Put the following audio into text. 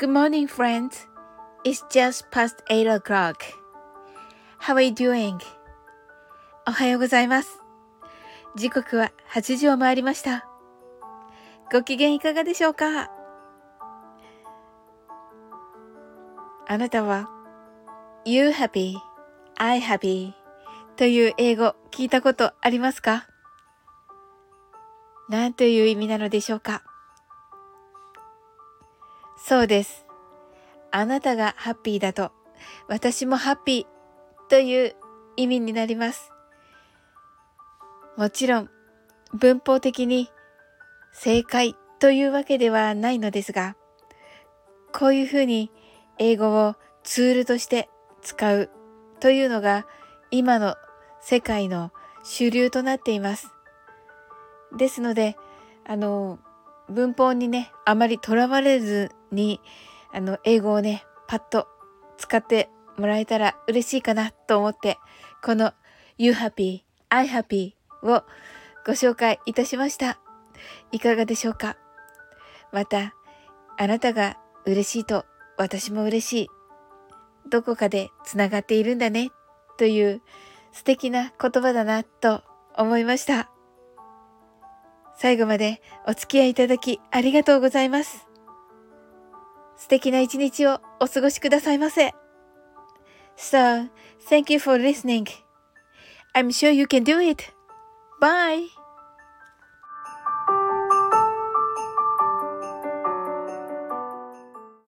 Good morning, friends. It's just past 8 o'clock. How are you doing? おはようございます。時刻は8時を回りました。ご機嫌いかがでしょうかあなたは You happy, I happy という英語聞いたことありますか何という意味なのでしょうかそうです。あなたがハッピーだと、私もハッピーという意味になります。もちろん、文法的に正解というわけではないのですが、こういうふうに英語をツールとして使うというのが今の世界の主流となっています。ですので、あの、文法にね、あまりとらわれずに、あの、英語をね、パッと使ってもらえたら嬉しいかなと思って、この You Happy, I Happy をご紹介いたしました。いかがでしょうか？また、あなたが嬉しいと私も嬉しい。どこかでつながっているんだねという素敵な言葉だなと思いました。最後までお付き合いいただきありがとうございます。素敵な一日をお過ごしくださいませ。So, thank you for listening. I'm sure you can do it. Bye!